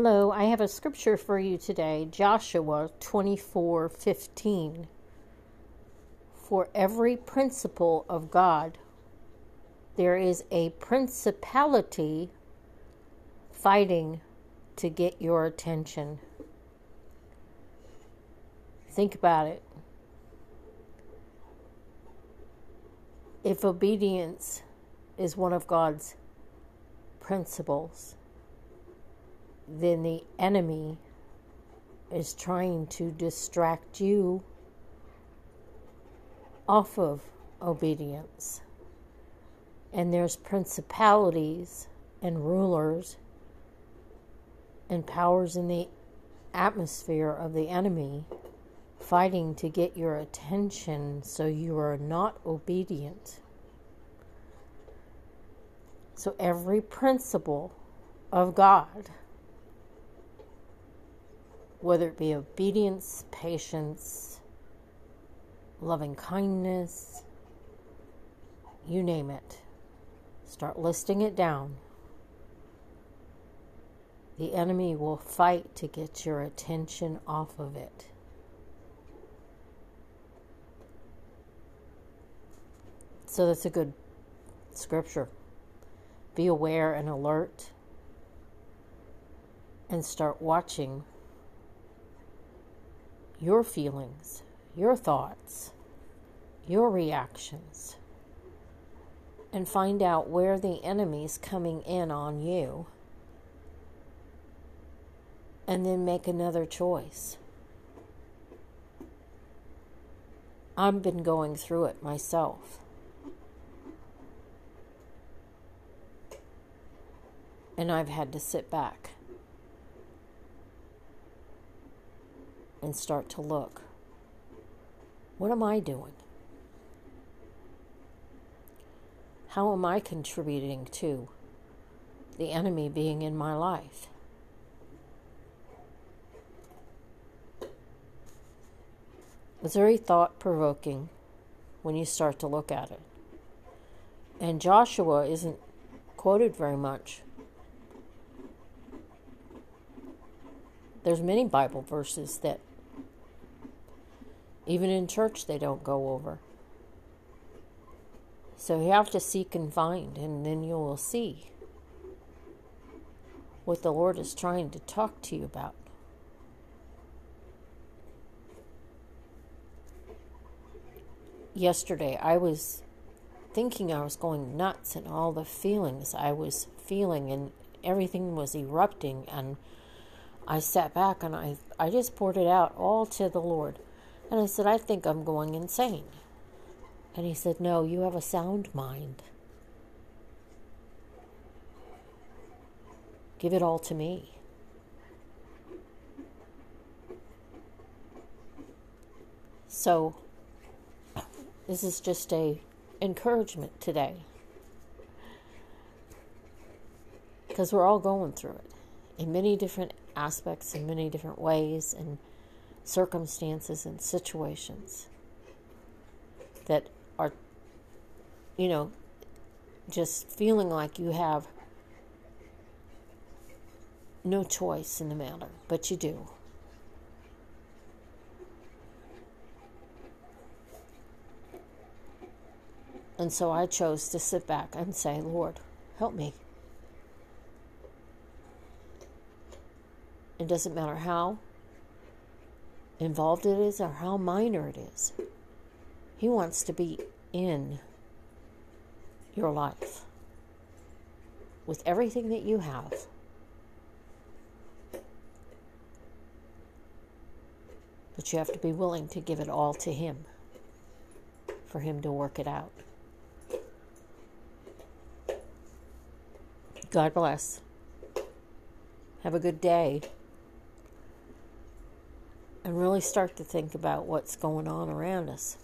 Hello, I have a scripture for you today, Joshua 24:15. For every principle of God there is a principality fighting to get your attention. Think about it. If obedience is one of God's principles, then the enemy is trying to distract you off of obedience. And there's principalities and rulers and powers in the atmosphere of the enemy fighting to get your attention so you are not obedient. So every principle of God whether it be obedience, patience, loving kindness, you name it. Start listing it down. The enemy will fight to get your attention off of it. So that's a good scripture. Be aware and alert and start watching your feelings, your thoughts, your reactions, and find out where the enemy's coming in on you. And then make another choice. I've been going through it myself. And I've had to sit back and start to look. What am I doing? How am I contributing to the enemy being in my life? It's very thought provoking when you start to look at it. And Joshua isn't quoted very much there's many Bible verses that even in church they don't go over. So you have to seek and find, and then you will see what the Lord is trying to talk to you about. Yesterday, I was thinking I was going nuts, and all the feelings I was feeling, and everything was erupting, and I sat back and I, I just poured it out all to the Lord. And I said, I think I'm going insane. And he said, No, you have a sound mind. Give it all to me. So, this is just a encouragement today. Because we're all going through it in many different aspects, in many different ways, and circumstances and situations that are, you know, just feeling like you have no choice in the matter, but you do. And so I chose to sit back and say, Lord, help me. It doesn't matter how involved it is or how minor it is. He wants to be in your life with everything that you have. But you have to be willing to give it all to Him for Him to work it out. God bless. Have a good day and really start to think about what's going on around us.